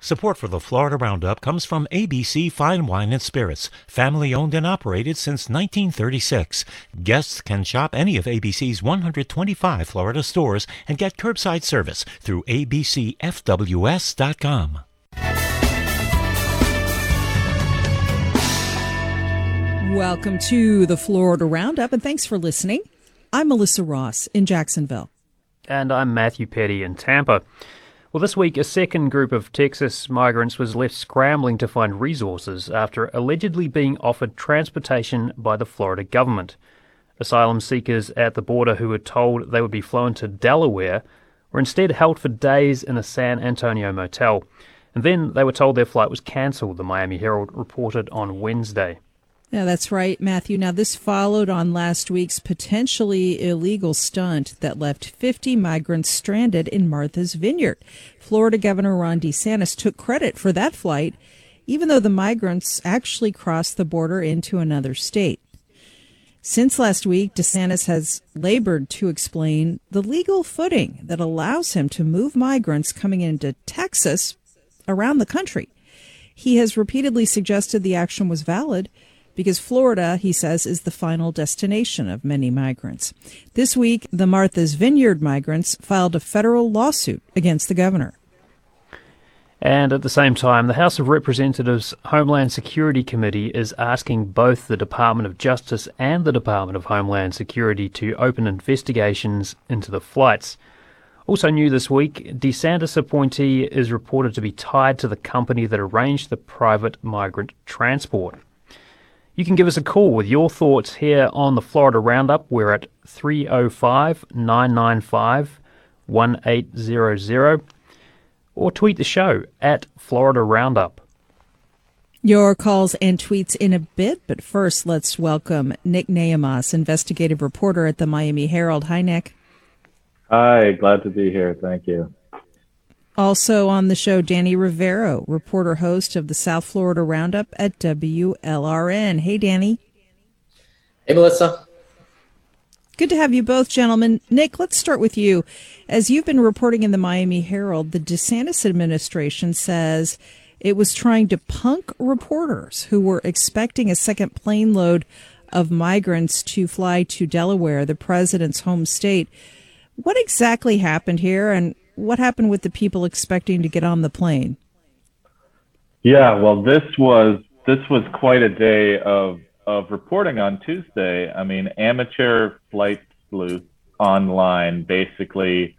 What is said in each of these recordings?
Support for the Florida Roundup comes from ABC Fine Wine and Spirits, family owned and operated since 1936. Guests can shop any of ABC's 125 Florida stores and get curbside service through abcfws.com. Welcome to the Florida Roundup, and thanks for listening. I'm Melissa Ross in Jacksonville. And I'm Matthew Petty in Tampa. Well, this week, a second group of Texas migrants was left scrambling to find resources after allegedly being offered transportation by the Florida government. Asylum seekers at the border who were told they would be flown to Delaware were instead held for days in a San Antonio motel. And then they were told their flight was cancelled, the Miami Herald reported on Wednesday. Yeah, that's right, Matthew. Now, this followed on last week's potentially illegal stunt that left 50 migrants stranded in Martha's Vineyard. Florida Governor Ron DeSantis took credit for that flight, even though the migrants actually crossed the border into another state. Since last week, DeSantis has labored to explain the legal footing that allows him to move migrants coming into Texas around the country. He has repeatedly suggested the action was valid because Florida, he says, is the final destination of many migrants. This week, the Martha's Vineyard migrants filed a federal lawsuit against the governor. And at the same time, the House of Representatives Homeland Security Committee is asking both the Department of Justice and the Department of Homeland Security to open investigations into the flights. Also new this week, DeSantis appointee is reported to be tied to the company that arranged the private migrant transport. You can give us a call with your thoughts here on the Florida Roundup. We're at 305 995 1800 or tweet the show at Florida Roundup. Your calls and tweets in a bit, but first let's welcome Nick Nehamas, investigative reporter at the Miami Herald. Hi, Nick. Hi, glad to be here. Thank you. Also on the show, Danny Rivero, reporter host of the South Florida Roundup at WLRN. Hey, Danny. Hey, Melissa. Good to have you both, gentlemen. Nick, let's start with you. As you've been reporting in the Miami Herald, the DeSantis administration says it was trying to punk reporters who were expecting a second plane load of migrants to fly to Delaware, the president's home state. What exactly happened here, and what happened with the people expecting to get on the plane? Yeah, well, this was this was quite a day of of reporting on Tuesday. I mean, amateur flight sleuth online basically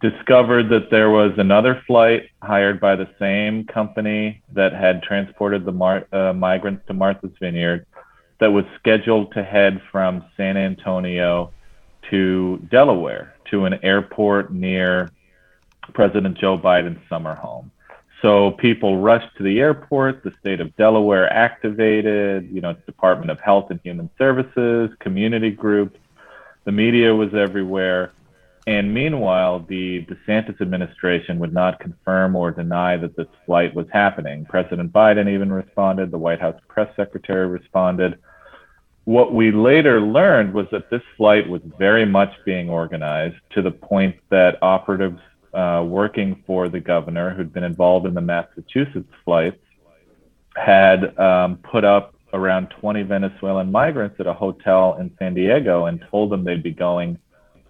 discovered that there was another flight hired by the same company that had transported the mar- uh, migrants to Martha's Vineyard that was scheduled to head from San Antonio to Delaware to an airport near President Joe Biden's summer home. So people rushed to the airport. The state of Delaware activated, you know, Department of Health and Human Services, community groups. The media was everywhere. And meanwhile, the DeSantis administration would not confirm or deny that this flight was happening. President Biden even responded. The White House press secretary responded. What we later learned was that this flight was very much being organized to the point that operatives uh, working for the governor, who'd been involved in the Massachusetts flights, had um, put up around 20 Venezuelan migrants at a hotel in San Diego and told them they'd be going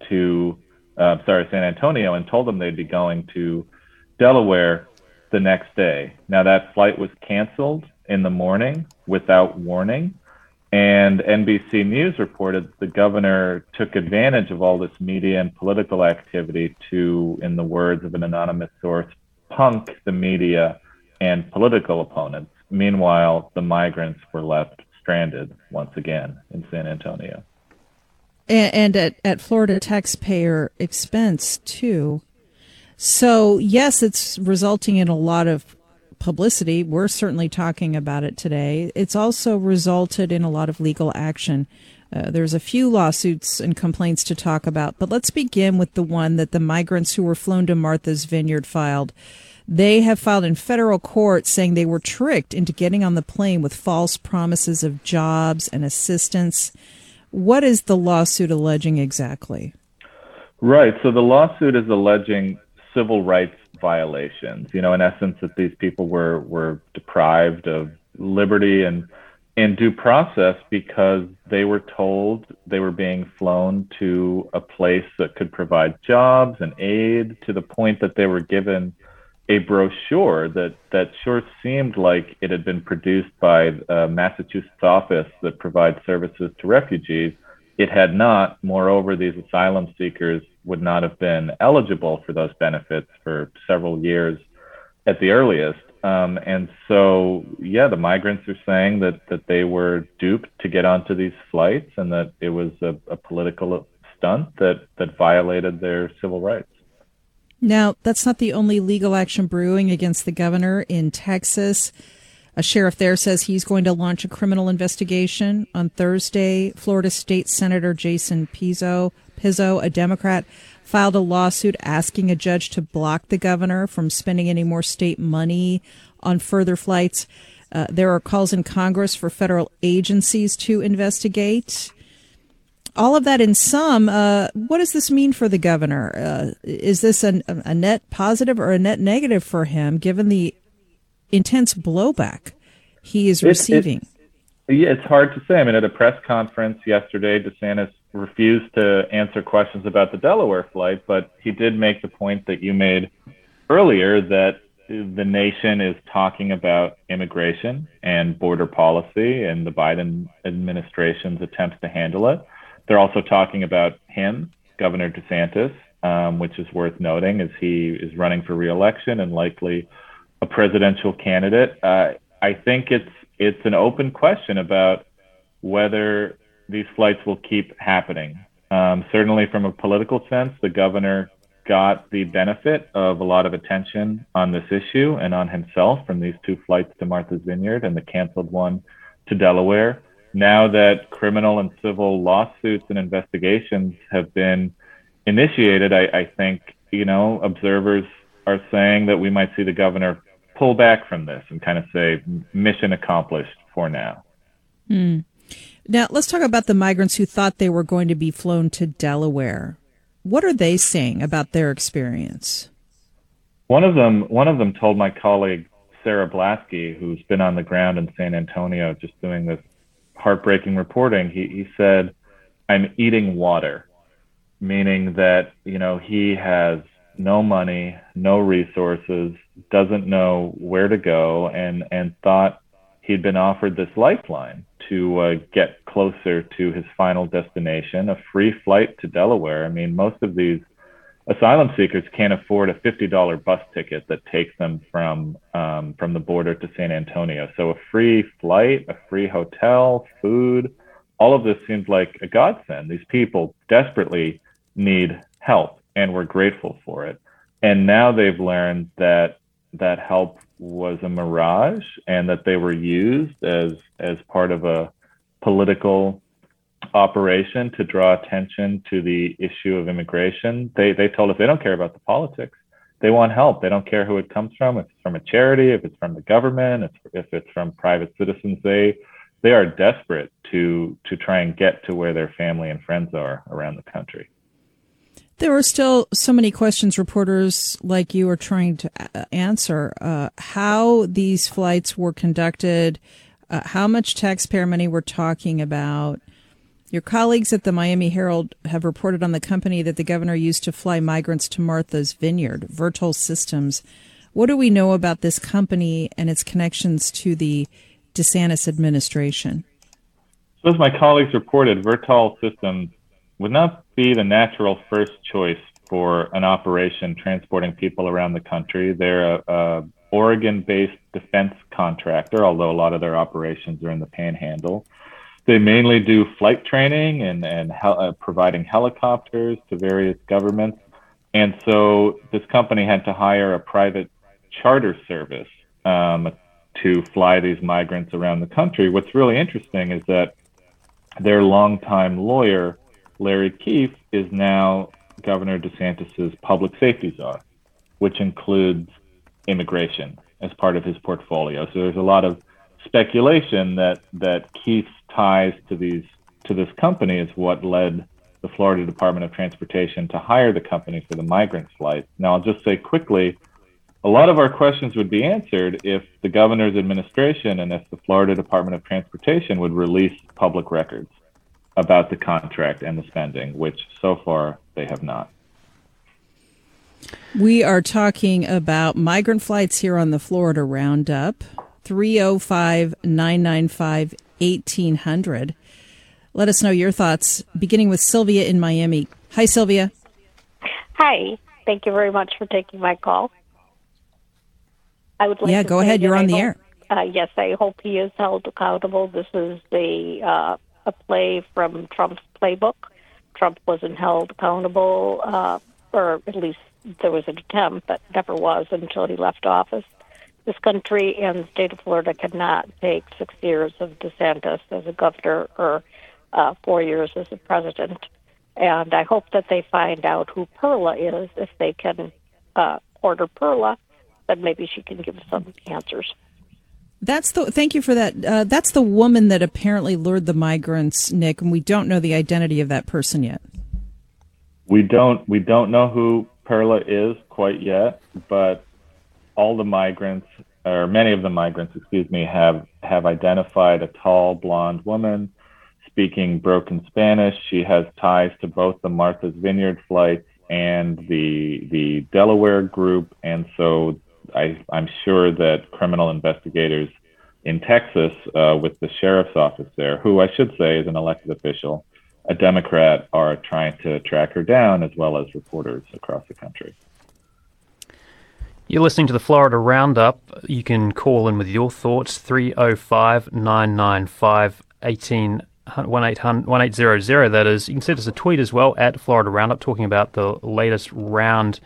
to, uh, sorry, San Antonio, and told them they'd be going to Delaware the next day. Now, that flight was canceled in the morning without warning. And NBC News reported the governor took advantage of all this media and political activity to, in the words of an anonymous source, punk the media and political opponents. Meanwhile, the migrants were left stranded once again in San Antonio. And, and at, at Florida taxpayer expense, too. So, yes, it's resulting in a lot of publicity. We're certainly talking about it today. It's also resulted in a lot of legal action. Uh, there's a few lawsuits and complaints to talk about, but let's begin with the one that the migrants who were flown to Martha's Vineyard filed. They have filed in federal court saying they were tricked into getting on the plane with false promises of jobs and assistance. What is the lawsuit alleging exactly? Right. So the lawsuit is alleging civil rights violations. You know, in essence, that these people were were deprived of liberty and and due process because they were told they were being flown to a place that could provide jobs and aid to the point that they were given a brochure that that sure seemed like it had been produced by a Massachusetts office that provides services to refugees. It had not. Moreover, these asylum seekers would not have been eligible for those benefits for several years at the earliest. Um, and so, yeah, the migrants are saying that that they were duped to get onto these flights, and that it was a, a political stunt that that violated their civil rights. Now, that's not the only legal action brewing against the governor in Texas. A sheriff there says he's going to launch a criminal investigation on Thursday. Florida State Senator Jason Pizzo, Pizzo, a Democrat, filed a lawsuit asking a judge to block the governor from spending any more state money on further flights. Uh, there are calls in Congress for federal agencies to investigate. All of that in sum, uh, what does this mean for the governor? Uh, is this an, a net positive or a net negative for him, given the intense blowback he is receiving? It, it, yeah, it's hard to say. I mean, at a press conference yesterday, DeSantis refused to answer questions about the Delaware flight, but he did make the point that you made earlier that the nation is talking about immigration and border policy and the Biden administration's attempts to handle it. They're also talking about him, Governor DeSantis, um, which is worth noting as he is running for reelection and likely a presidential candidate. Uh, I think it's it's an open question about whether these flights will keep happening. Um, certainly, from a political sense, the governor got the benefit of a lot of attention on this issue and on himself from these two flights to Martha's Vineyard and the canceled one to Delaware. Now that criminal and civil lawsuits and investigations have been initiated, I, I think, you know, observers are saying that we might see the governor pull back from this and kind of say mission accomplished for now. Mm. Now, let's talk about the migrants who thought they were going to be flown to Delaware. What are they saying about their experience? One of them, one of them told my colleague Sarah Blaskey, who's been on the ground in San Antonio, just doing this heartbreaking reporting. He he said, "I'm eating water," meaning that you know he has no money, no resources, doesn't know where to go, and and thought he'd been offered this lifeline to uh, get closer to his final destination, a free flight to Delaware. I mean, most of these asylum seekers can't afford a $50 bus ticket that takes them from um, from the border to San Antonio. So a free flight, a free hotel, food, all of this seems like a godsend. These people desperately need help, and we're grateful for it. And now they've learned that that help was a mirage and that they were used as as part of a political operation to draw attention to the issue of immigration. They they told us they don't care about the politics. They want help. They don't care who it comes from. If it's from a charity, if it's from the government, if, if it's from private citizens, they they are desperate to to try and get to where their family and friends are around the country. There are still so many questions reporters like you are trying to uh, answer. Uh, how these flights were conducted, uh, how much taxpayer money we're talking about. Your colleagues at the Miami Herald have reported on the company that the governor used to fly migrants to Martha's Vineyard, Vertol Systems. What do we know about this company and its connections to the DeSantis administration? So, as my colleagues reported, Vertol Systems would not be the natural first choice for an operation transporting people around the country. They're a, a Oregon-based defense contractor, although a lot of their operations are in the Panhandle. They mainly do flight training and and hel- uh, providing helicopters to various governments. And so this company had to hire a private charter service um, to fly these migrants around the country. What's really interesting is that their longtime lawyer Larry Keefe is now Governor DeSantis's public safety czar, which includes immigration as part of his portfolio. So there's a lot of speculation that that Keefe's ties to these to this company is what led the Florida Department of Transportation to hire the company for the migrant flight. Now I'll just say quickly, a lot of our questions would be answered if the governor's administration and if the Florida Department of Transportation would release public records about the contract and the spending, which so far they have not. We are talking about migrant flights here on the Florida Roundup 305 995 1800. Let us know your thoughts, beginning with Sylvia in Miami. Hi, Sylvia. Hi. Thank you very much for taking my call. I would like yeah, go ahead. You're on I the hope, air. Uh, yes, I hope he is held accountable. This is the uh, a play from Trump's playbook. Trump wasn't held accountable, uh, or at least there was an attempt, but never was until he left office. This country and the state of Florida cannot take six years of DeSantis as a governor or uh, four years as a president. And I hope that they find out who Perla is. If they can uh, order Perla, then maybe she can give some answers. That's the thank you for that. Uh, that's the woman that apparently lured the migrants, Nick, and we don't know the identity of that person yet. We don't we don't know who Perla is quite yet, but all the migrants or many of the migrants, excuse me, have have identified a tall blonde woman speaking broken Spanish. She has ties to both the Martha's Vineyard flights and the the Delaware group, and so I, am sure that criminal investigators in Texas, uh, with the sheriff's office there, who I should say is an elected official, a Democrat, are trying to track her down, as well as reporters across the country. You're listening to the Florida Roundup. You can call in with your thoughts 305 995 1800, that is. You can send us a tweet as well at Florida Roundup talking about the latest round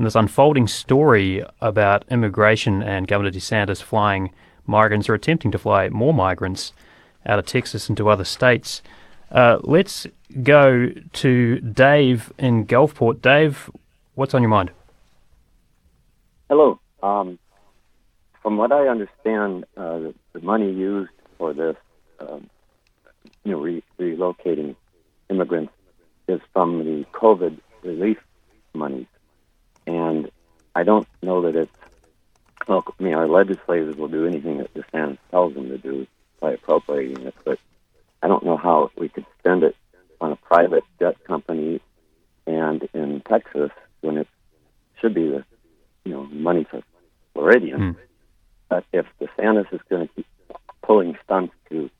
in this unfolding story about immigration and Governor DeSantis flying migrants or attempting to fly more migrants out of Texas into other states. Uh, let's go to Dave in Gulfport. Dave, what's on your mind? Hello. Um, from what I understand, uh, the, money used for this um, you know, re- relocating immigrants is from the COVID relief money, and I don't know that it's. Well, I mean, our legislators will do anything that DeSantis tells them to do by appropriating it, but I don't know how we could spend it on a private jet company and in Texas when it should be the you know money for Floridians. Mm. But if DeSantis is going to keep pulling stunts to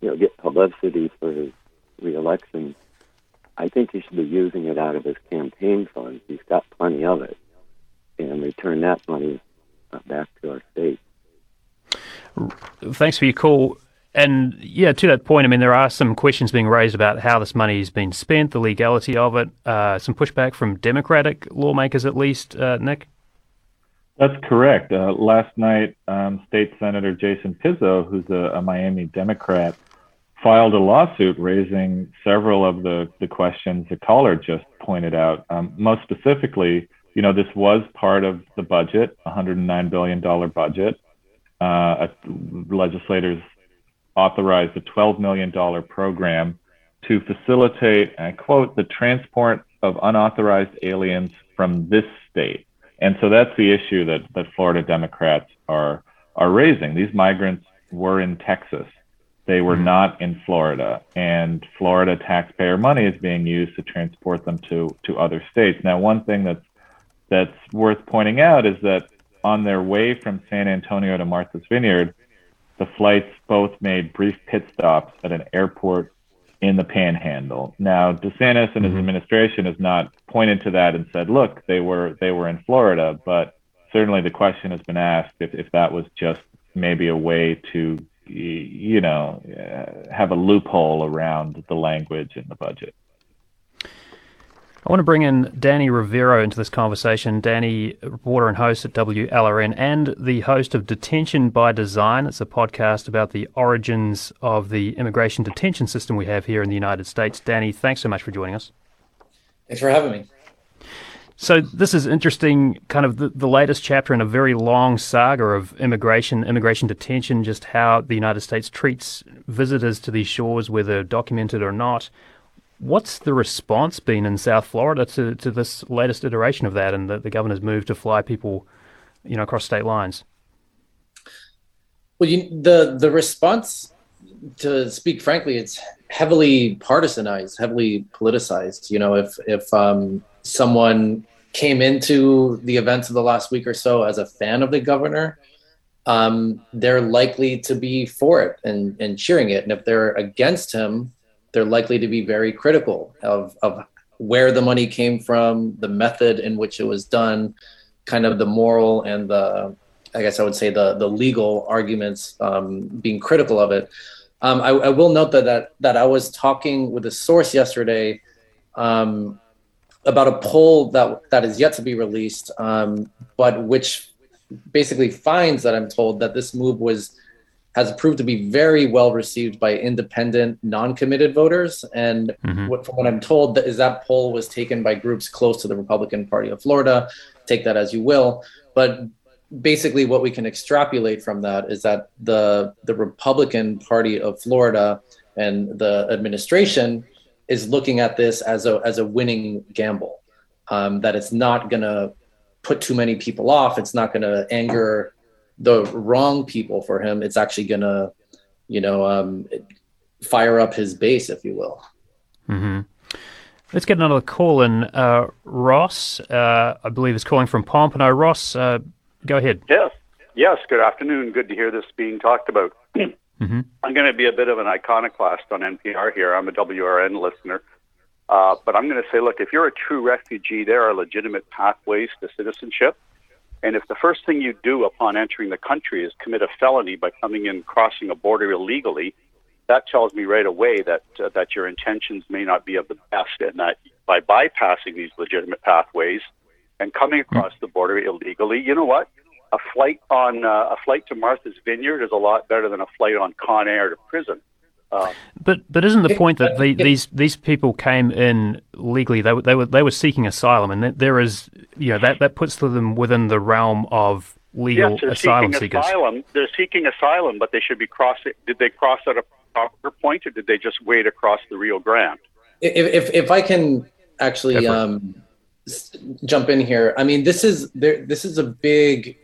you know, get publicity for his reelection, I think he should be using it out of his campaign funds. He's got plenty of it, and return that money uh, back to our state. Thanks for your call. And yeah, to that point, I mean, there are some questions being raised about how this money has been spent, the legality of it, uh, some pushback from Democratic lawmakers, at least. Uh, Nick? That's correct. Uh, last night, um, State Senator Jason Pizzo, who's a, a Miami Democrat, filed a lawsuit raising several of the, the questions the caller just pointed out. Um, most specifically, you know, this was part of the budget, $109 billion budget. Uh, legislators authorized a $12 million program to facilitate, I quote, the transport of unauthorized aliens from this state. And so that's the issue that, that Florida Democrats are, are raising. These migrants were in Texas they were mm-hmm. not in Florida, and Florida taxpayer money is being used to transport them to to other states. Now, one thing that's that's worth pointing out is that on their way from San Antonio to Martha's Vineyard, the flights both made brief pit stops at an airport in the Panhandle. Now, DeSantis and his mm-hmm. administration has not pointed to that and said, "Look, they were they were in Florida," but certainly the question has been asked if, if that was just maybe a way to you know, uh, have a loophole around the language in the budget. I want to bring in Danny Rivero into this conversation. Danny, reporter and host at WLRN, and the host of Detention by Design. It's a podcast about the origins of the immigration detention system we have here in the United States. Danny, thanks so much for joining us. Thanks for having me. So this is interesting, kind of the, the latest chapter in a very long saga of immigration, immigration detention, just how the United States treats visitors to these shores, whether documented or not. What's the response been in South Florida to, to this latest iteration of that and the, the governor's move to fly people you know, across state lines? Well, you, the the response, to speak frankly, it's heavily partisanized, heavily politicized. You know, if if um, someone came into the events of the last week or so as a fan of the governor, um, they're likely to be for it and, and cheering it. And if they're against him, they're likely to be very critical of, of where the money came from, the method in which it was done, kind of the moral and the, I guess I would say the the legal arguments um, being critical of it. Um, I, I, will note that, that that I was talking with a source yesterday um, about a poll that that is yet to be released, um, but which basically finds that I'm told that this move was has proved to be very well received by independent, non-committed voters. And mm-hmm. what, from what I'm told, that is that poll was taken by groups close to the Republican Party of Florida. Take that as you will, but basically, what we can extrapolate from that is that the the Republican Party of Florida and the administration is looking at this as a as a winning gamble. Um, that it's not going to put too many people off. It's not going to anger the wrong people for him. It's actually going to, you know, um, fire up his base, if you will. Mm-hmm. Let's get another call in. Uh, Ross, uh, I believe, is calling from Pompano. Ross, uh, go ahead. Yes. Yes. Good afternoon. Good to hear this being talked about. mm-hmm. I'm going to be a bit of an iconoclast on NPR here. I'm a WRN listener. Uh, but I'm going to say, look, if you're a true refugee, there are legitimate pathways to citizenship. And if the first thing you do upon entering the country is commit a felony by coming in crossing a border illegally, that tells me right away that uh, that your intentions may not be of the best, and that by bypassing these legitimate pathways and coming across the border illegally, you know what? A flight on uh, a flight to Martha's Vineyard is a lot better than a flight on Con Air to prison. Um, but but isn't the point that the, these these people came in legally? They were they were they were seeking asylum, and there is you know that that puts them within the realm of legal yes, they're asylum seeking seekers. Asylum. They're seeking asylum, but they should be crossing. Did they cross at a proper point, or did they just wade across the Rio Grande? If if, if I can actually um, jump in here, I mean this is there. This is a big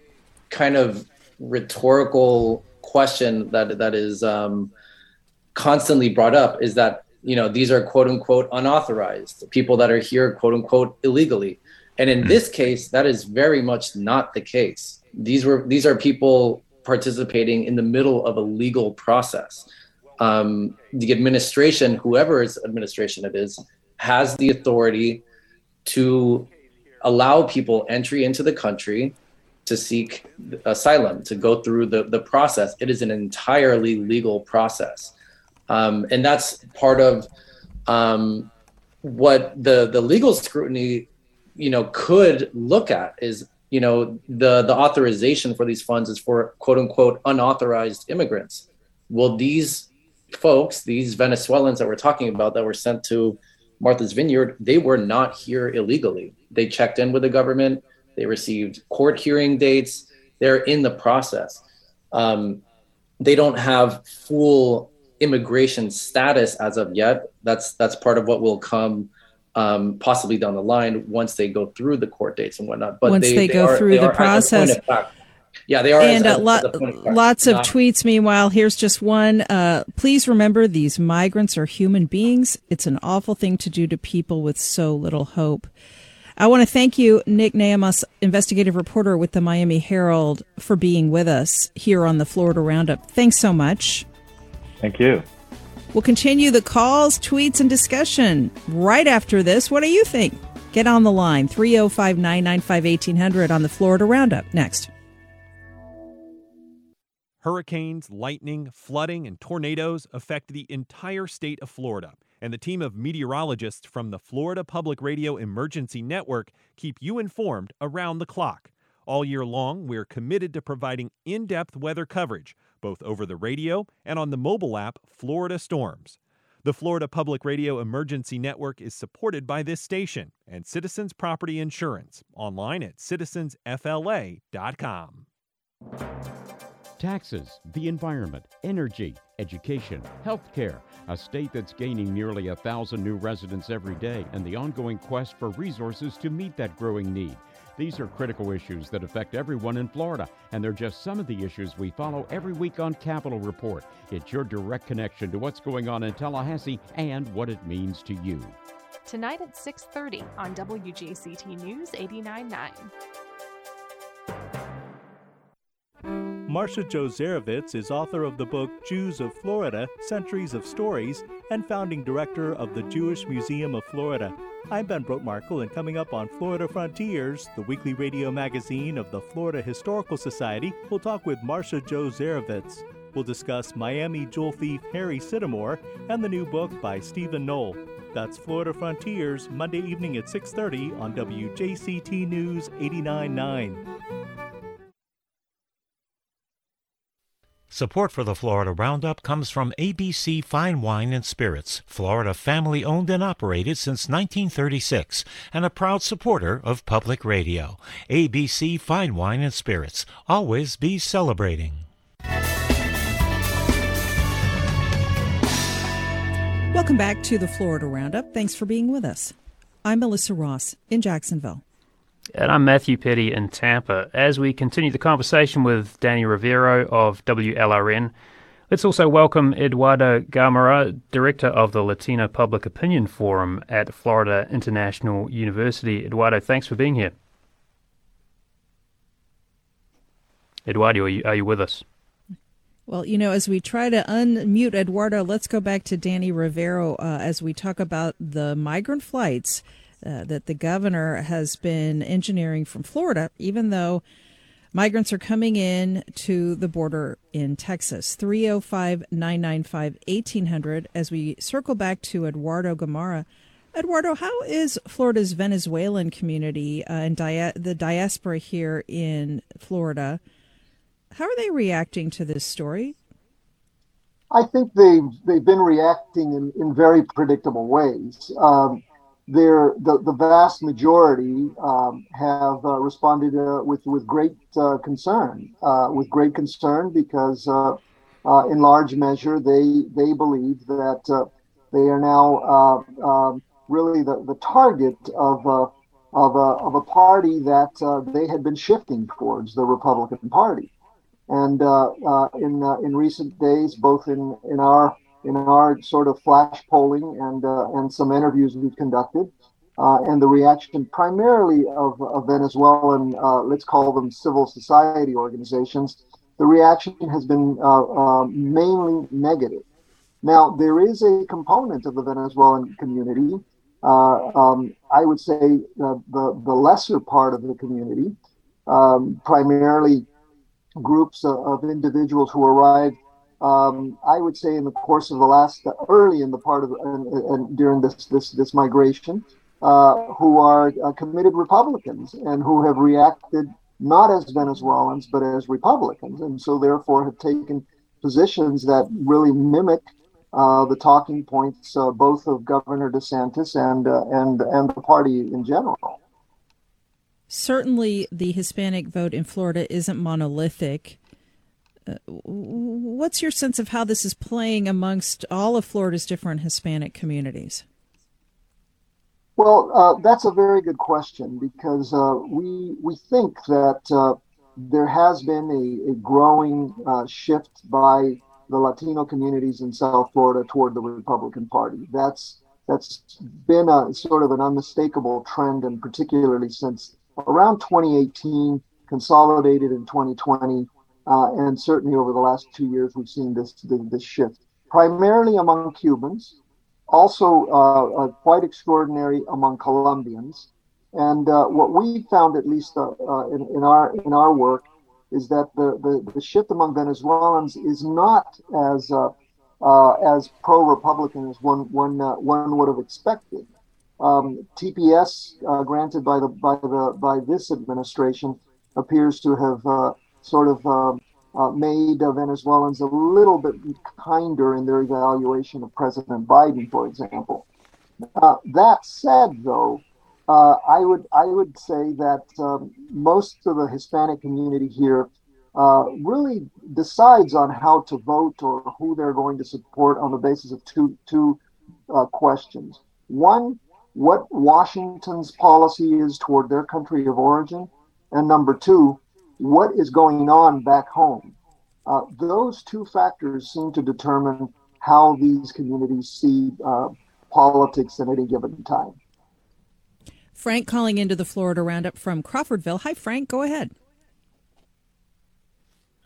kind of rhetorical question that that is. Um, constantly brought up is that you know these are quote unquote unauthorized people that are here quote unquote illegally. And in this case that is very much not the case. These were these are people participating in the middle of a legal process. Um, the administration whoever's administration it is has the authority to allow people entry into the country to seek asylum to go through the, the process. It is an entirely legal process um, and that's part of um, what the the legal scrutiny, you know, could look at is you know the the authorization for these funds is for quote unquote unauthorized immigrants. Will these folks, these Venezuelans that we're talking about that were sent to Martha's Vineyard, they were not here illegally. They checked in with the government. They received court hearing dates. They're in the process. Um, they don't have full immigration status as of yet. That's that's part of what will come um, possibly down the line once they go through the court dates and whatnot. But once they, they, they go are, through the process. Yeah, they are. And as, lo- of lots of tweets. Meanwhile, here's just one. Uh, please remember these migrants are human beings. It's an awful thing to do to people with so little hope. I want to thank you, Nick Nehamas, investigative reporter with the Miami Herald, for being with us here on the Florida Roundup. Thanks so much. Thank you. We'll continue the calls, tweets, and discussion right after this. What do you think? Get on the line 305 995 1800 on the Florida Roundup. Next. Hurricanes, lightning, flooding, and tornadoes affect the entire state of Florida. And the team of meteorologists from the Florida Public Radio Emergency Network keep you informed around the clock. All year long, we're committed to providing in depth weather coverage both over the radio and on the mobile app Florida Storms. The Florida Public Radio Emergency Network is supported by this station and Citizens Property Insurance online at citizensfla.com. Taxes, the environment, energy, education, healthcare, a state that's gaining nearly a thousand new residents every day, and the ongoing quest for resources to meet that growing need. These are critical issues that affect everyone in Florida, and they're just some of the issues we follow every week on Capitol Report. It's your direct connection to what's going on in Tallahassee and what it means to you. Tonight at 6:30 on WJCT News 89.9. Marcia Jo Zerivitz is author of the book Jews of Florida Centuries of Stories and founding director of the Jewish Museum of Florida. I'm Ben Brotemarkle, and coming up on Florida Frontiers, the weekly radio magazine of the Florida Historical Society, we'll talk with Marcia Jo Zerivitz. We'll discuss Miami jewel thief Harry Sittamore and the new book by Stephen Knoll. That's Florida Frontiers, Monday evening at 6:30 on WJCT News 89.9. Support for the Florida Roundup comes from ABC Fine Wine and Spirits, Florida family owned and operated since 1936, and a proud supporter of public radio. ABC Fine Wine and Spirits, always be celebrating. Welcome back to the Florida Roundup. Thanks for being with us. I'm Melissa Ross in Jacksonville. And I'm Matthew Petty in Tampa. As we continue the conversation with Danny Rivero of WLRN, let's also welcome Eduardo Gamarra, Director of the Latino Public Opinion Forum at Florida International University. Eduardo, thanks for being here. Eduardo, are you, are you with us? Well, you know, as we try to unmute Eduardo, let's go back to Danny Rivero uh, as we talk about the migrant flights uh, that the governor has been engineering from Florida, even though migrants are coming in to the border in Texas. 305 995 1800. As we circle back to Eduardo Gamarra. Eduardo, how is Florida's Venezuelan community uh, and dia- the diaspora here in Florida? How are they reacting to this story? I think they've they've been reacting in, in very predictable ways. Um, the, the vast majority um, have uh, responded uh, with with great uh, concern uh, with great concern because uh, uh, in large measure they they believe that they are now um, really the, the target of of a, of a party that they had been shifting towards the Republican Party. And in in recent days both in in our in our sort of flash polling and uh, and some interviews we've conducted, uh, and the reaction primarily of, of Venezuelan, uh, let's call them civil society organizations, the reaction has been uh, uh, mainly negative. Now there is a component of the Venezuelan community. Uh, um, I would say the the lesser part of the community, um, primarily groups of, of individuals who arrived um, I would say in the course of the last uh, early in the part of and, and during this this this migration, uh, who are uh, committed Republicans and who have reacted not as Venezuelans but as Republicans, and so therefore have taken positions that really mimic uh, the talking points uh, both of Governor DeSantis and uh, and and the party in general. Certainly, the Hispanic vote in Florida isn't monolithic what's your sense of how this is playing amongst all of Florida's different Hispanic communities? Well, uh, that's a very good question because uh, we we think that uh, there has been a, a growing uh, shift by the Latino communities in South Florida toward the Republican Party. That's that's been a sort of an unmistakable trend, and particularly since around 2018, consolidated in 2020 uh, and certainly over the last two years, we've seen this, this shift, primarily among Cubans, also uh, uh, quite extraordinary among Colombians. And uh, what we found, at least uh, uh, in, in, our, in our work, is that the, the, the shift among Venezuelans is not as, as pro Republican as one, one, one would have expected. Um, TPS granted by, the, by, the, by this administration appears to have sort of uh, uh, made uh, Venezuelans a little bit kinder in their evaluation of President Biden, for example. Uh, that said, though, uh, I would I would say that um, most of the Hispanic community here uh, really decides on how to vote or who they're going to support on the basis of two two questions. One, what Washington's policy is toward their country of origin, and number two, what is going on back home. Uh, those two factors seem to determine how these communities see uh, politics at any given time. Frank calling into the Florida Roundup from Crawfordville. Hi, Frank. Go ahead.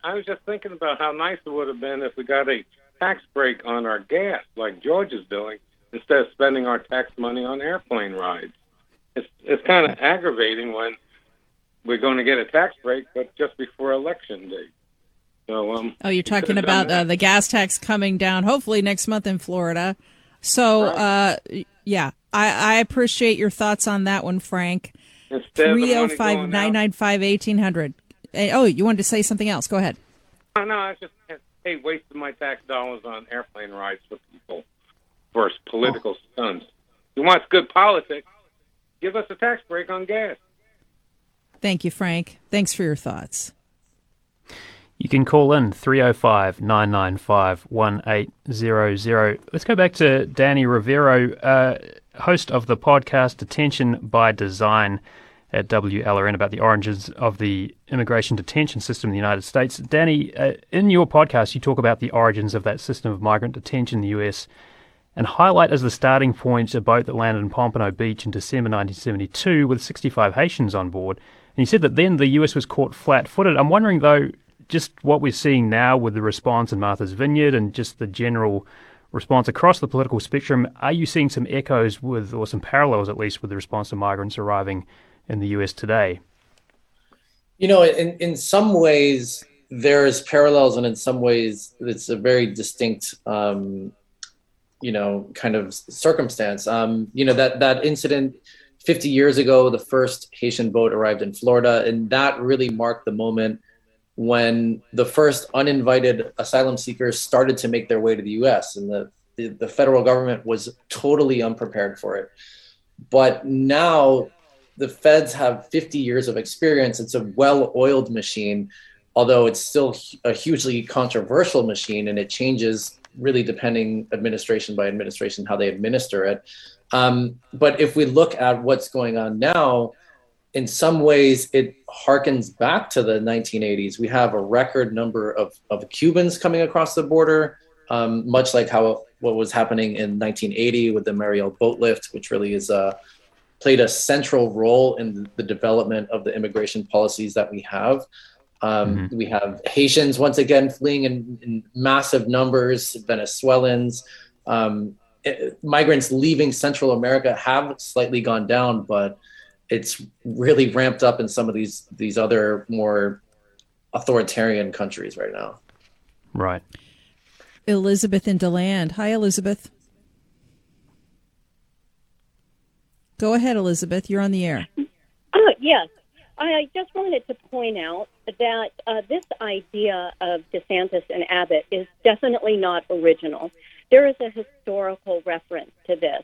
I was just thinking about how nice it would have been if we got a tax break on our gas, like George is doing, instead of spending our tax money on airplane rides. It's it's kind of aggravating when we're going to get a tax break, but just before election day. So, um, oh, you're talking about uh, the gas tax coming down, hopefully next month in Florida. So, right. uh, yeah, I, I appreciate your thoughts on that one, Frank. 305 995 1800. Oh, you wanted to say something else? Go ahead. No, no, I just hey, wasting my tax dollars on airplane rides for people versus political oh. stunts. You want good politics? Give us a tax break on gas. Thank you, Frank. Thanks for your thoughts. You can call in 305 995 1800. Let's go back to Danny Rivero, uh, host of the podcast Detention by Design at WLRN about the origins of the immigration detention system in the United States. Danny, uh, in your podcast, you talk about the origins of that system of migrant detention in the US and highlight as the starting point a boat that landed in Pompano Beach in December 1972 with 65 Haitians on board. And you said that then the US was caught flat footed. I'm wondering, though, just what we're seeing now with the response in Martha's Vineyard and just the general response across the political spectrum, are you seeing some echoes with, or some parallels at least, with the response to migrants arriving in the US today? You know, in, in some ways, there's parallels, and in some ways, it's a very distinct, um, you know, kind of circumstance. Um, you know, that, that incident 50 years ago, the first Haitian boat arrived in Florida, and that really marked the moment when the first uninvited asylum seekers started to make their way to the US and the, the, the, federal government was totally unprepared for it. But now the feds have 50 years of experience. It's a well oiled machine, although it's still a hugely controversial machine and it changes really depending administration by administration how they administer it. Um, but if we look at what's going on now, in some ways, it harkens back to the 1980s. We have a record number of, of Cubans coming across the border, um, much like how what was happening in 1980 with the Mariel boat lift, which really is uh, played a central role in the development of the immigration policies that we have. Um, mm-hmm. We have Haitians once again fleeing in, in massive numbers, Venezuelans. Um, migrants leaving Central America have slightly gone down, but it's really ramped up in some of these these other more authoritarian countries right now. Right. Elizabeth in DeLand. Hi, Elizabeth. Go ahead, Elizabeth. You're on the air. Oh, yes. I just wanted to point out that uh, this idea of DeSantis and Abbott is definitely not original. There is a historical reference to this.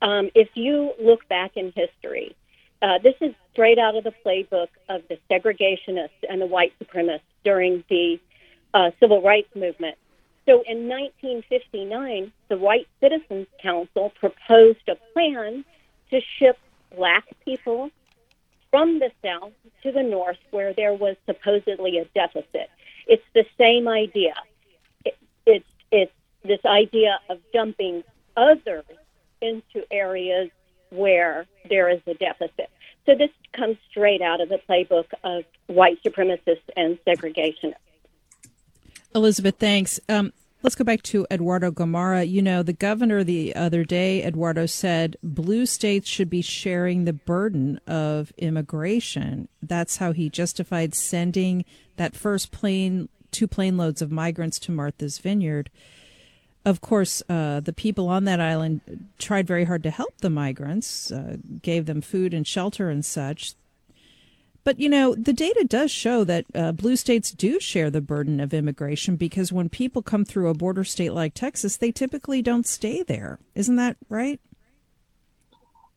Um, if you look back in history, uh, this is straight out of the playbook of the segregationists and the white supremacists during the uh, civil rights movement. So in 1959, the White Citizens Council proposed a plan to ship black people from the South to the North where there was supposedly a deficit. It's the same idea. It, it's, it's this idea of dumping others into areas where there is a deficit. So this comes straight out of the playbook of white supremacists and segregationists. Elizabeth, thanks. Um, let's go back to Eduardo Gamarra. You know, the governor the other day, Eduardo said blue states should be sharing the burden of immigration. That's how he justified sending that first plane, two plane loads of migrants to Martha's Vineyard of course, uh, the people on that island tried very hard to help the migrants, uh, gave them food and shelter and such. But, you know, the data does show that uh, blue states do share the burden of immigration because when people come through a border state like Texas, they typically don't stay there. Isn't that right?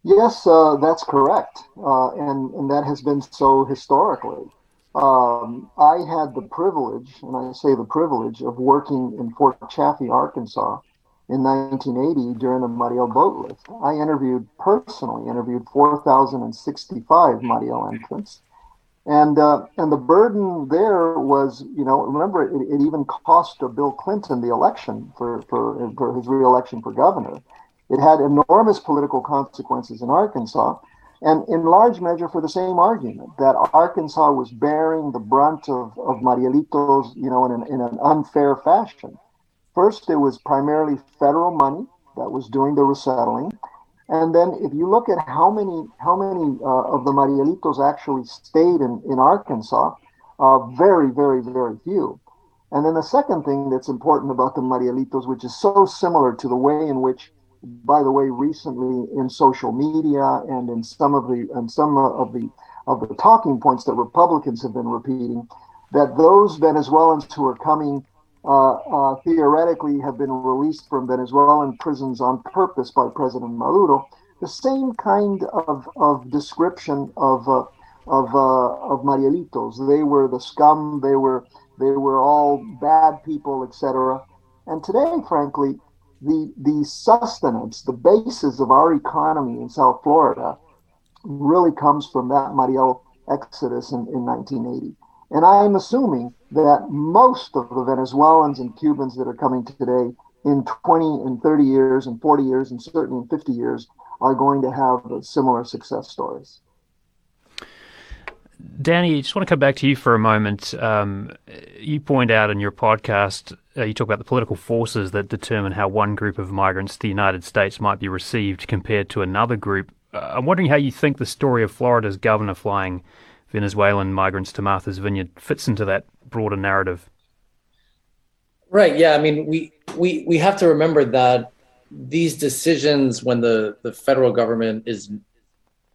Yes, uh, that's correct. Uh, and, and that has been so historically. Um, I had the privilege, and I say the privilege, of working in Fort Chaffee, Arkansas, in 1980 during the Mariel boat lift. I interviewed personally interviewed 4,065 Mariel entrants, and uh, and the burden there was, you know, remember it, it even cost Bill Clinton the election for for for his reelection for governor. It had enormous political consequences in Arkansas, and in large measure for the same argument that Arkansas was bearing the brunt of, of Marielitos, you know, in an, in an unfair fashion. First, it was primarily federal money that was doing the resettling. And then if you look at how many how many uh, of the Marielitos actually stayed in, in Arkansas, uh, very, very, very few. And then the second thing that's important about the Marielitos, which is so similar to the way in which, by the way, recently in social media and in some of the and some of the of the talking points that Republicans have been repeating, that those Venezuelans who are coming uh, uh, theoretically have been released from Venezuelan prisons on purpose by President Maduro, the same kind of, of description of uh, of uh, of Marielitos. They were the scum. They were they were all bad people, etc. And today, frankly, the the sustenance, the basis of our economy in South Florida, really comes from that Mariel exodus in, in 1980. And I'm assuming that most of the Venezuelans and Cubans that are coming today in 20 and 30 years and 40 years and certainly in 50 years are going to have similar success stories. Danny, I just want to come back to you for a moment. Um, you point out in your podcast, uh, you talk about the political forces that determine how one group of migrants to the United States might be received compared to another group. Uh, I'm wondering how you think the story of Florida's governor flying Venezuelan migrants to Martha's Vineyard fits into that broader narrative. Right. Yeah. I mean, we we we have to remember that these decisions, when the the federal government is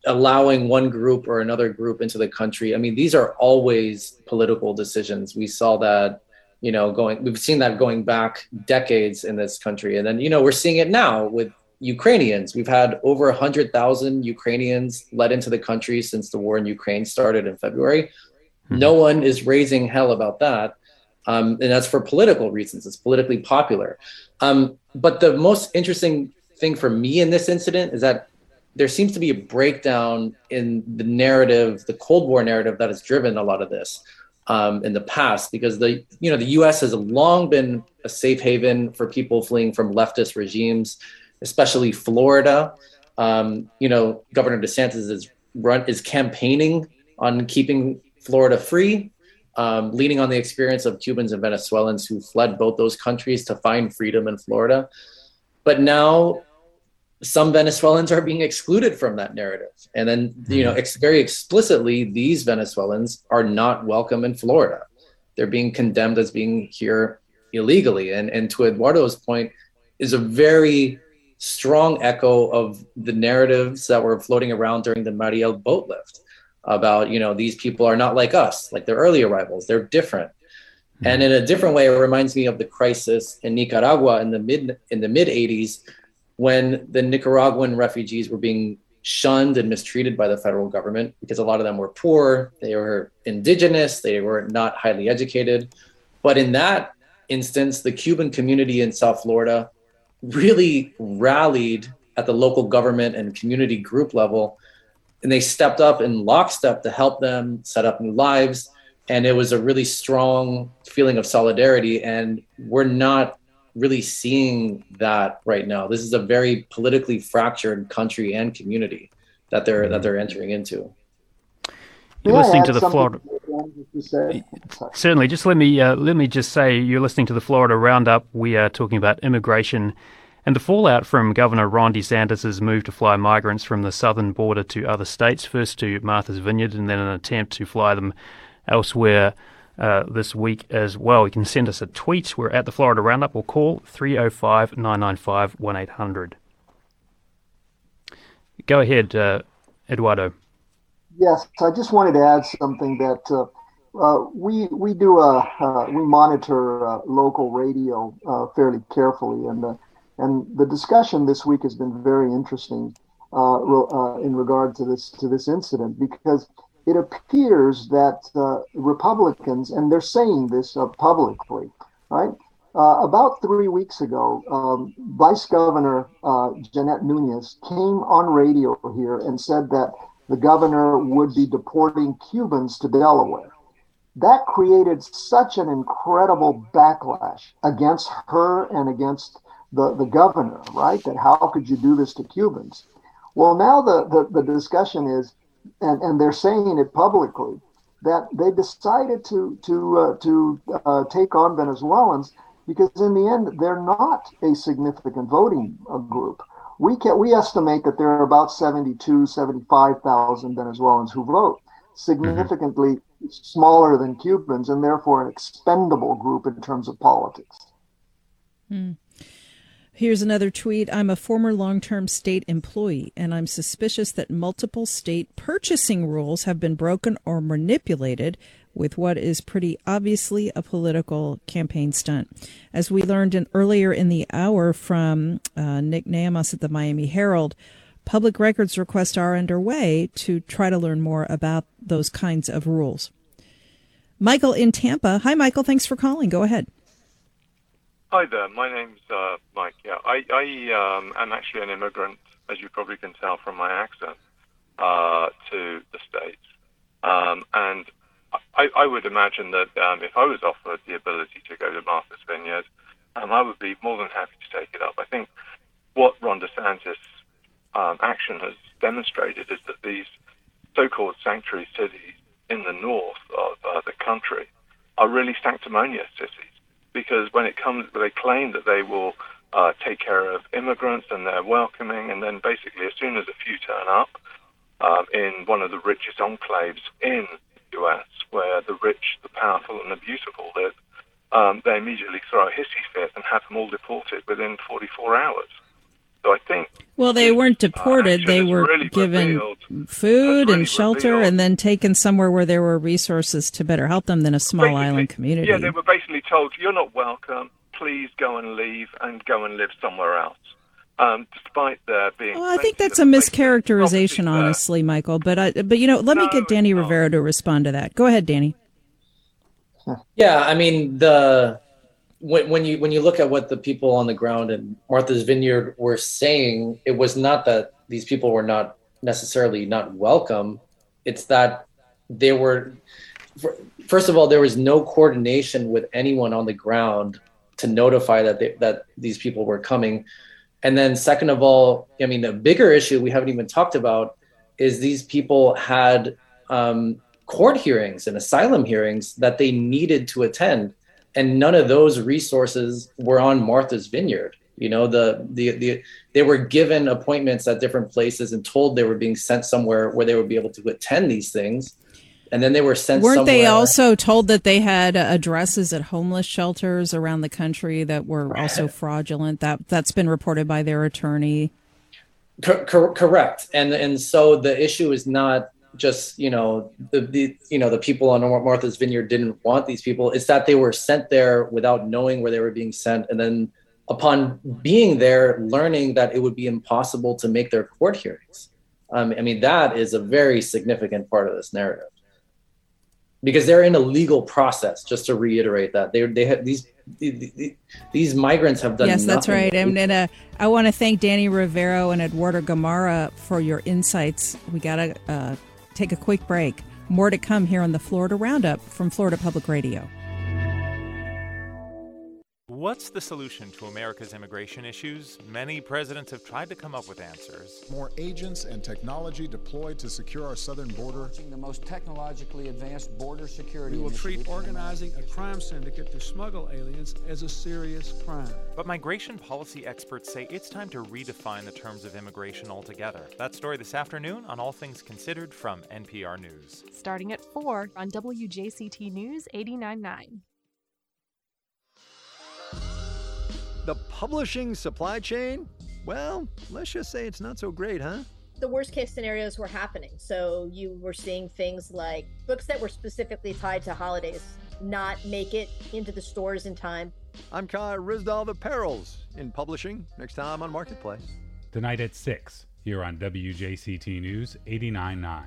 allowing one group or another group into the country, I mean, these are always political decisions. We saw that, you know, going. We've seen that going back decades in this country, and then you know we're seeing it now with Ukrainians. We've had over 100,000 Ukrainians led into the country since the war in Ukraine started in February. Mm-hmm. No one is raising hell about that. Um, and that's for political reasons. It's politically popular. Um, but the most interesting thing for me in this incident is that there seems to be a breakdown in the narrative, the Cold War narrative that has driven a lot of this um, in the past, because the you know the U.S. has long been a safe haven for people fleeing from leftist regimes especially Florida. Um, you know, Governor DeSantis is run is campaigning on keeping Florida free, um, leaning on the experience of Cubans and Venezuelans who fled both those countries to find freedom in Florida. But now some Venezuelans are being excluded from that narrative. And then, you know, ex- very explicitly, these Venezuelans are not welcome in Florida. They're being condemned as being here illegally. And, and to Eduardo's point, is a very strong echo of the narratives that were floating around during the Mariel boat lift about, you know, these people are not like us, like their early arrivals. They're different. Mm-hmm. And in a different way, it reminds me of the crisis in Nicaragua in the mid in the mid 80s when the Nicaraguan refugees were being shunned and mistreated by the federal government because a lot of them were poor, they were indigenous, they were not highly educated. But in that instance, the Cuban community in South Florida really rallied at the local government and community group level and they stepped up in lockstep to help them set up new lives and it was a really strong feeling of solidarity and we're not really seeing that right now this is a very politically fractured country and community that they're that they're entering into you're listening to the Florida. Certainly, just let me uh, let me just say you're listening to the Florida Roundup. We are talking about immigration and the fallout from Governor Ron DeSantis' move to fly migrants from the southern border to other states, first to Martha's Vineyard, and then an attempt to fly them elsewhere. Uh, this week as well. You can send us a tweet. We're at the Florida Roundup or call 305 995 1800. Go ahead, uh, Eduardo. Yes, I just wanted to add something that uh, uh, we we do a uh, we monitor local radio fairly carefully, and and the discussion this week has been very interesting in regard to this to this incident because it appears that Republicans and they're saying this publicly, right? Uh, about three weeks ago, um, Vice Governor uh, Jeanette Nunez came on radio here and said that the governor would be deporting Cubans to Delaware. That created such an incredible backlash against her and against the, the governor, right? That how could you do this to Cubans? Well, now the, the, the discussion is, and, and they're saying it publicly, that they decided to to uh, to uh, take on Venezuelans because in the end they're not a significant voting uh, group. We can we estimate that there are about 72, 75,000 Venezuelans who vote, significantly mm-hmm. smaller than Cubans and therefore an expendable group in terms of politics. Mm. Here's another tweet. I'm a former long term state employee, and I'm suspicious that multiple state purchasing rules have been broken or manipulated with what is pretty obviously a political campaign stunt. As we learned in, earlier in the hour from uh, Nick Nehamas at the Miami Herald, public records requests are underway to try to learn more about those kinds of rules. Michael in Tampa. Hi, Michael. Thanks for calling. Go ahead. Hi there. My name's uh, Mike. Yeah, I, I um, am actually an immigrant, as you probably can tell from my accent, uh, to the states, um, and I, I, would imagine that um, if I was offered the ability to go to Martha's Vineyard, um, I would be more than happy to take it up. I think what Ron DeSantis' um, action has demonstrated is that these so-called sanctuary cities in the north of uh, the country are really sanctimonious cities because when it comes, they claim that they will uh, take care of immigrants and they're welcoming, and then basically, as soon as a few turn up um, in one of the richest enclaves in the US, where the rich, the powerful, and the beautiful live, um, they immediately throw a hissy fit and have them all deported within 44 hours. So I think. Well, they weren't deported. Uh, they were really given food really and shelter revealed. and then taken somewhere where there were resources to better help them than a small basically, island community. Yeah, they were basically told, you're not welcome. Please go and leave and go and live somewhere else. Um, despite there being. Well, I think that's a mischaracterization, honestly, Michael. But I, but you know, let no, me get Danny Rivero to respond to that. Go ahead, Danny. Yeah, I mean the when, when you when you look at what the people on the ground in Martha's Vineyard were saying, it was not that these people were not necessarily not welcome. It's that they were. First of all, there was no coordination with anyone on the ground to notify that they, that these people were coming. And then, second of all, I mean, the bigger issue we haven't even talked about is these people had um, court hearings and asylum hearings that they needed to attend and none of those resources were on Martha's Vineyard. You know, the, the the they were given appointments at different places and told they were being sent somewhere where they would be able to attend these things. And then they were sent. Weren't somewhere. they also told that they had addresses at homeless shelters around the country that were also fraudulent? That that's been reported by their attorney. Cor- correct, and and so the issue is not just you know the, the you know the people on Martha's Vineyard didn't want these people. It's that they were sent there without knowing where they were being sent, and then upon being there, learning that it would be impossible to make their court hearings. Um, I mean, that is a very significant part of this narrative because they're in a legal process. Just to reiterate that they they have these these migrants have done. Yes, that's right. And, and uh, I want to thank Danny Rivero and Eduardo Gamarra for your insights. We got to uh, take a quick break. More to come here on the Florida Roundup from Florida Public Radio. What's the solution to America's immigration issues? Many presidents have tried to come up with answers. More agents and technology deployed to secure our southern border. The most technologically advanced border security. We will treat organizing a crime syndicate to smuggle aliens as a serious crime. But migration policy experts say it's time to redefine the terms of immigration altogether. That story this afternoon on All Things Considered from NPR News. Starting at 4 on WJCT News 89.9. The publishing supply chain? Well, let's just say it's not so great, huh? The worst case scenarios were happening. So you were seeing things like books that were specifically tied to holidays not make it into the stores in time. I'm Kai Ryssdal the Perils in publishing next time on Marketplace. Tonight at 6 here on WJCT News 89.9.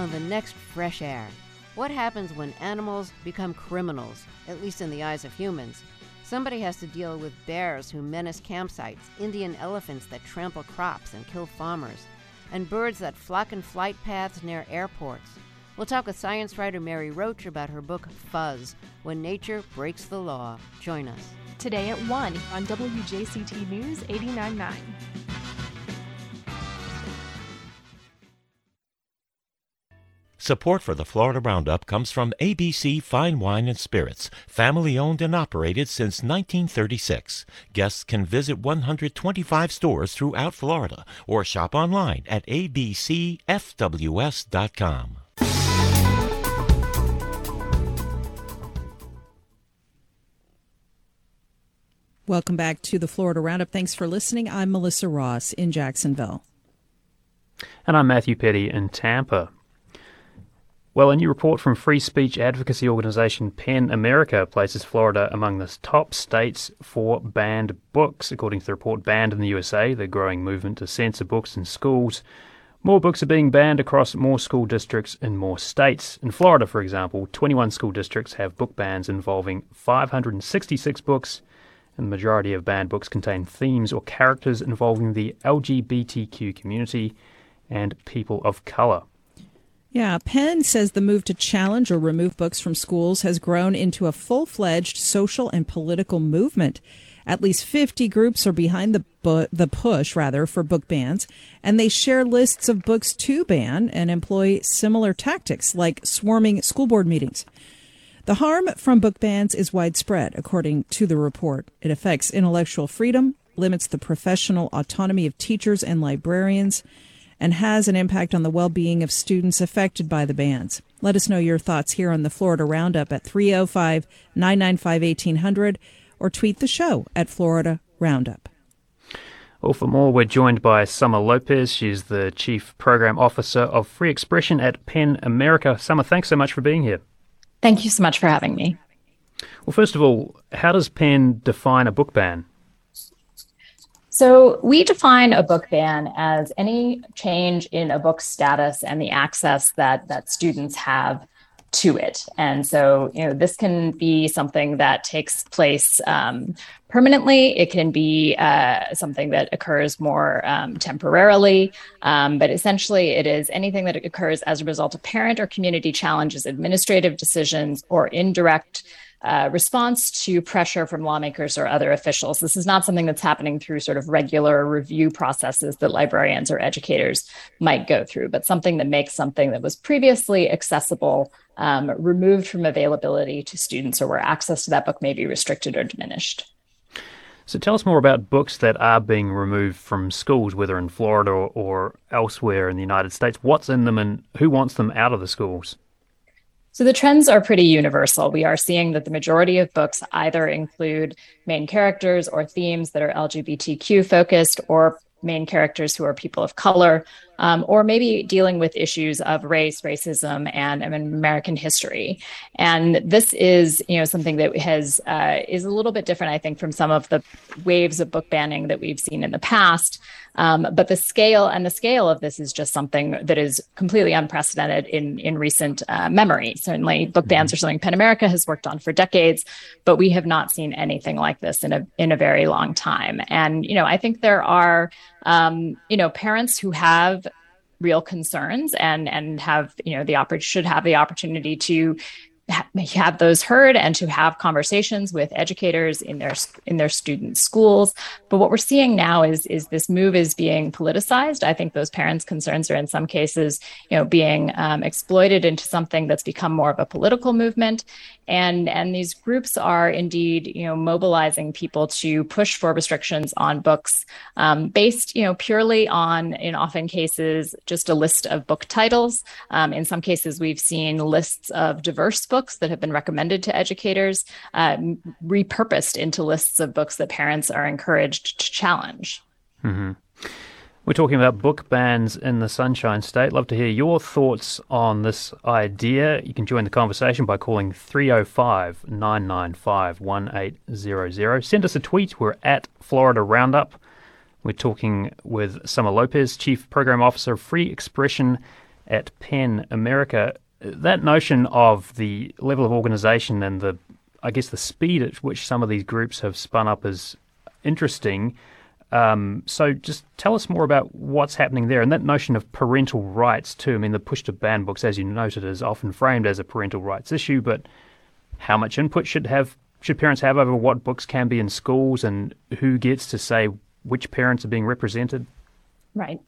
on the next Fresh Air. What happens when animals become criminals, at least in the eyes of humans? Somebody has to deal with bears who menace campsites, Indian elephants that trample crops and kill farmers, and birds that flock in flight paths near airports. We'll talk with science writer Mary Roach about her book Fuzz When Nature Breaks the Law. Join us. Today at 1 on WJCT News 89.9. Support for the Florida Roundup comes from ABC Fine Wine and Spirits, family owned and operated since 1936. Guests can visit 125 stores throughout Florida or shop online at abcfws.com. Welcome back to the Florida Roundup. Thanks for listening. I'm Melissa Ross in Jacksonville. And I'm Matthew Peddie in Tampa. Well, a new report from free speech advocacy organization PEN America places Florida among the top states for banned books. According to the report, Banned in the USA, the growing movement to censor books in schools. More books are being banned across more school districts in more states. In Florida, for example, 21 school districts have book bans involving 566 books and the majority of banned books contain themes or characters involving the LGBTQ community and people of color. Yeah, PEN says the move to challenge or remove books from schools has grown into a full fledged social and political movement. At least 50 groups are behind the, bu- the push, rather, for book bans, and they share lists of books to ban and employ similar tactics like swarming school board meetings. The harm from book bans is widespread, according to the report. It affects intellectual freedom, limits the professional autonomy of teachers and librarians, and has an impact on the well being of students affected by the bans. Let us know your thoughts here on the Florida Roundup at 305 995 1800 or tweet the show at Florida Roundup. Well, for more, we're joined by Summer Lopez. She's the Chief Program Officer of Free Expression at PEN America. Summer, thanks so much for being here. Thank you so much for having me. Well, first of all, how does PEN define a book ban? So, we define a book ban as any change in a book's status and the access that, that students have to it. And so, you know, this can be something that takes place um, permanently. It can be uh, something that occurs more um, temporarily. Um, but essentially, it is anything that occurs as a result of parent or community challenges, administrative decisions, or indirect uh, response to pressure from lawmakers or other officials. This is not something that's happening through sort of regular review processes that librarians or educators might go through, but something that makes something that was previously accessible um, removed from availability to students or where access to that book may be restricted or diminished. So tell us more about books that are being removed from schools, whether in Florida or, or elsewhere in the United States. What's in them and who wants them out of the schools? So the trends are pretty universal. We are seeing that the majority of books either include main characters or themes that are LGBTQ focused or main characters who are people of color, um, or maybe dealing with issues of race, racism, and American history. And this is, you know, something that has uh, is a little bit different, I think, from some of the waves of book banning that we've seen in the past. Um, but the scale and the scale of this is just something that is completely unprecedented in in recent uh, memory. Certainly, book bans are something PEN America has worked on for decades, but we have not seen anything like this in a in a very long time. And you know, I think there are um, you know parents who have real concerns and and have you know the oppor- should have the opportunity to have those heard and to have conversations with educators in their in their student schools. But what we're seeing now is is this move is being politicized. I think those parents concerns are in some cases you know being um, exploited into something that's become more of a political movement. And and these groups are indeed you know mobilizing people to push for restrictions on books um, based you know purely on in often cases just a list of book titles. Um, in some cases we've seen lists of diverse books books that have been recommended to educators uh, repurposed into lists of books that parents are encouraged to challenge. Mm-hmm. We're talking about book bans in the Sunshine State. Love to hear your thoughts on this idea. You can join the conversation by calling 305 995 1800. Send us a tweet. We're at Florida Roundup. We're talking with Summer Lopez, Chief Program Officer of Free Expression at PEN America. That notion of the level of organisation and the, I guess, the speed at which some of these groups have spun up is interesting. Um, so just tell us more about what's happening there and that notion of parental rights too. I mean, the push to ban books, as you noted, is often framed as a parental rights issue, but how much input should have should parents have over what books can be in schools and who gets to say which parents are being represented? Right.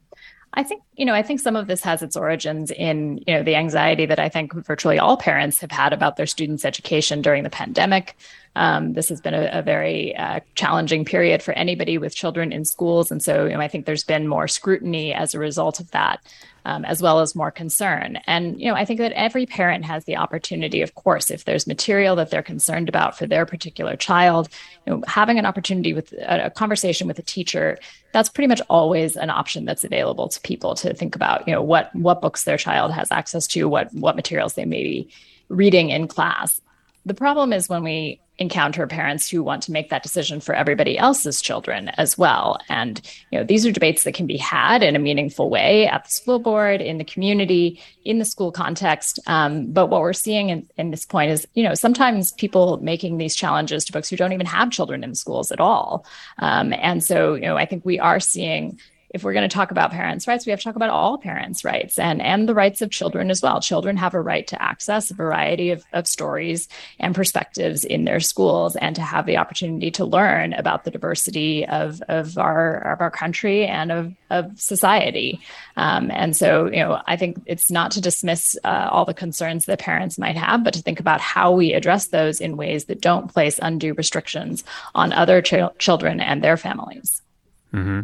I think, you know, I think some of this has its origins in, you know, the anxiety that I think virtually all parents have had about their students' education during the pandemic. Um, this has been a, a very uh, challenging period for anybody with children in schools. And so, you know, I think there's been more scrutiny as a result of that um, as well as more concern. And, you know, I think that every parent has the opportunity, of course, if there's material that they're concerned about for their particular child, you know, having an opportunity with a, a conversation with a teacher, that's pretty much always an option that's available to people to think about, you know, what, what books their child has access to, what, what materials they may be reading in class. The problem is when we encounter parents who want to make that decision for everybody else's children as well. And you know, these are debates that can be had in a meaningful way at the school board, in the community, in the school context. Um, but what we're seeing in, in this point is, you know, sometimes people making these challenges to folks who don't even have children in schools at all. Um, and so, you know, I think we are seeing if we're going to talk about parents' rights, we have to talk about all parents' rights and, and the rights of children as well. Children have a right to access a variety of, of stories and perspectives in their schools and to have the opportunity to learn about the diversity of, of, our, of our country and of, of society. Um, and so, you know, I think it's not to dismiss uh, all the concerns that parents might have, but to think about how we address those in ways that don't place undue restrictions on other ch- children and their families. Mm-hmm.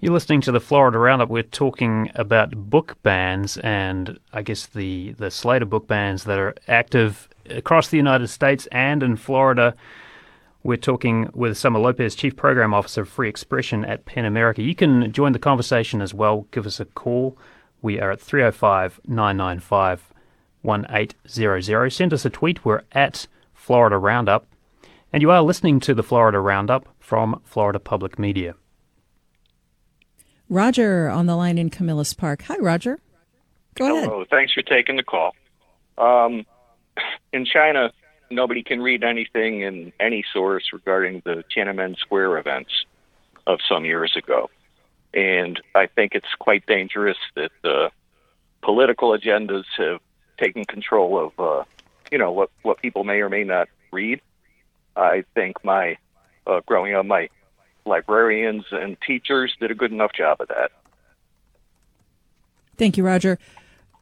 You're listening to the Florida Roundup. We're talking about book bans and I guess the, the slate of book bans that are active across the United States and in Florida. We're talking with Summer Lopez, Chief Program Officer of Free Expression at PEN America. You can join the conversation as well. Give us a call. We are at 305 995 1800. Send us a tweet. We're at Florida Roundup. And you are listening to the Florida Roundup from Florida Public Media. Roger on the line in Camillus Park. Hi, Roger. Go Hello. ahead. Hello. Thanks for taking the call. Um, in China, nobody can read anything in any source regarding the Tiananmen Square events of some years ago. And I think it's quite dangerous that the political agendas have taken control of, uh, you know, what, what people may or may not read. I think my, uh, growing up, my librarians and teachers did a good enough job of that. Thank you, Roger.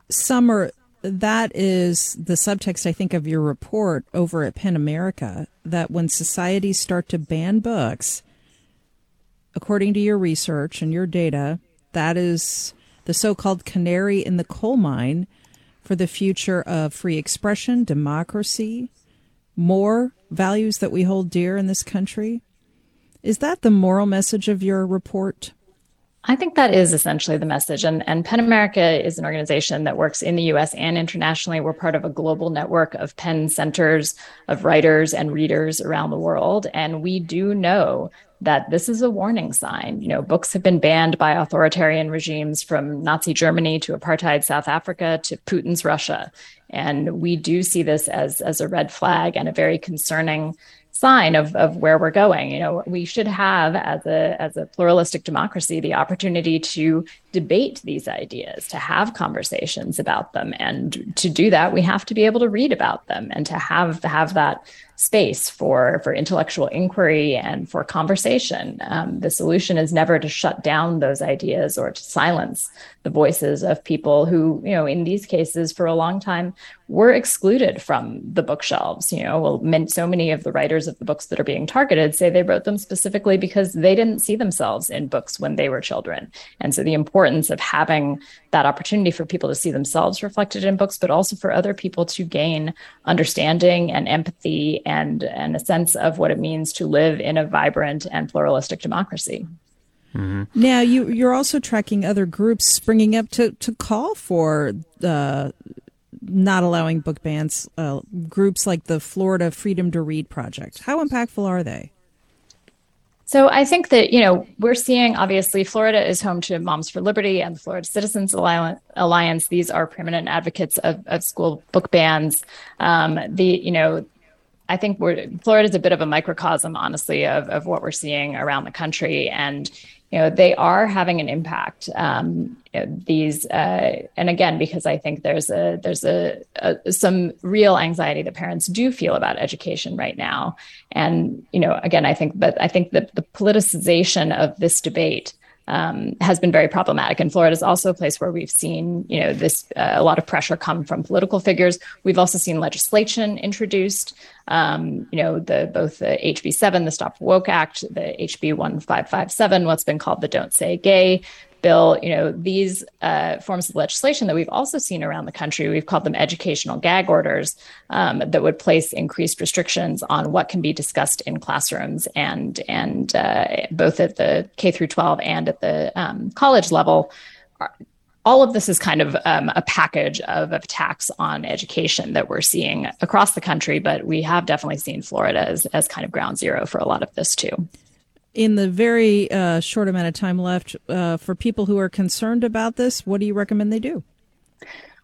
Summer, that is the subtext, I think, of your report over at PEN America that when societies start to ban books, according to your research and your data, that is the so called canary in the coal mine for the future of free expression, democracy, more values that we hold dear in this country. Is that the moral message of your report? I think that is essentially the message. And, and PEN America is an organization that works in the US and internationally. We're part of a global network of PEN centers of writers and readers around the world. And we do know that this is a warning sign. You know, books have been banned by authoritarian regimes from Nazi Germany to apartheid South Africa to Putin's Russia. And we do see this as, as a red flag and a very concerning sign of, of where we're going. You know, we should have as a as a pluralistic democracy the opportunity to debate these ideas, to have conversations about them. And to do that, we have to be able to read about them and to have have that space for for intellectual inquiry and for conversation. Um, the solution is never to shut down those ideas or to silence the voices of people who, you know, in these cases for a long time were excluded from the bookshelves. You know, well, so many of the writers of the books that are being targeted say they wrote them specifically because they didn't see themselves in books when they were children, and so the importance of having that opportunity for people to see themselves reflected in books, but also for other people to gain understanding and empathy and, and a sense of what it means to live in a vibrant and pluralistic democracy. Mm-hmm. Now you you're also tracking other groups springing up to to call for uh, not allowing book bans. Uh, groups like the Florida Freedom to Read Project. How impactful are they? So I think that, you know, we're seeing obviously Florida is home to Moms for Liberty and the Florida Citizens Alliance. These are permanent advocates of, of school book bans. Um, the, you know, I think we're Florida is a bit of a microcosm, honestly, of, of what we're seeing around the country. And, you know, they are having an impact. Um, these, uh, and again, because I think there's a there's a, a, some real anxiety that parents do feel about education right now. And you know, again, I think, but I think that the politicization of this debate um, has been very problematic. And Florida is also a place where we've seen, you know, this uh, a lot of pressure come from political figures. We've also seen legislation introduced. Um, you know, the both the HB seven, the Stop Woke Act, the HB one five five seven, what's been called the Don't Say Gay bill, you know, these uh, forms of legislation that we've also seen around the country, we've called them educational gag orders um, that would place increased restrictions on what can be discussed in classrooms and and uh, both at the K through 12 and at the um, college level. All of this is kind of um, a package of attacks on education that we're seeing across the country, but we have definitely seen Florida as, as kind of ground zero for a lot of this too in the very uh, short amount of time left, uh, for people who are concerned about this, what do you recommend they do?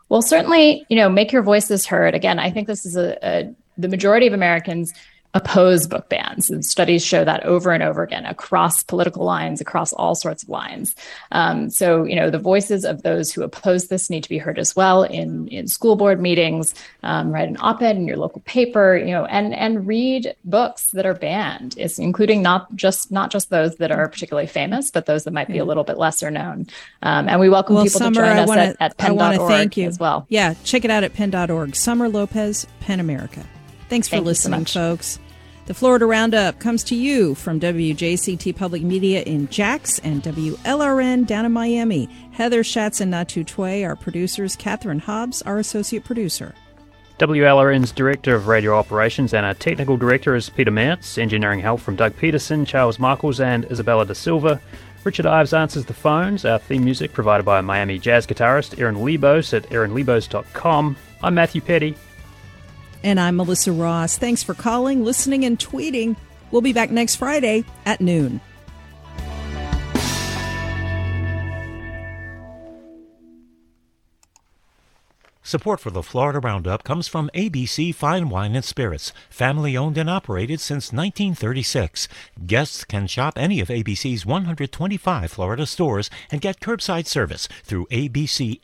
Well, certainly, you know, make your voices heard. Again, I think this is a, a the majority of Americans oppose book bans. And studies show that over and over again across political lines, across all sorts of lines. Um, so, you know, the voices of those who oppose this need to be heard as well in, in school board meetings, um, write an op-ed in your local paper, you know, and, and read books that are banned, it's including not just, not just those that are particularly famous, but those that might be a little bit lesser known. Um, and we welcome well, people Summer, to join us wanna, at, at pen.org thank you. as well. Yeah, check it out at pen.org. Summer Lopez, PEN America. Thanks for Thank listening, so folks. The Florida Roundup comes to you from WJCT Public Media in Jax and WLRN down in Miami. Heather Schatz and Natu Tway are producers. Catherine Hobbs, our associate producer. WLRN's Director of Radio Operations and our Technical Director is Peter Mance. Engineering help from Doug Peterson, Charles Michaels, and Isabella Da Silva. Richard Ives answers the phones. Our theme music provided by Miami jazz guitarist Aaron Lebos at aaronlebos.com. I'm Matthew Peddie. And I'm Melissa Ross. Thanks for calling, listening, and tweeting. We'll be back next Friday at noon. Support for the Florida Roundup comes from ABC Fine Wine and Spirits, family owned and operated since 1936. Guests can shop any of ABC's 125 Florida stores and get curbside service through abcfws.com.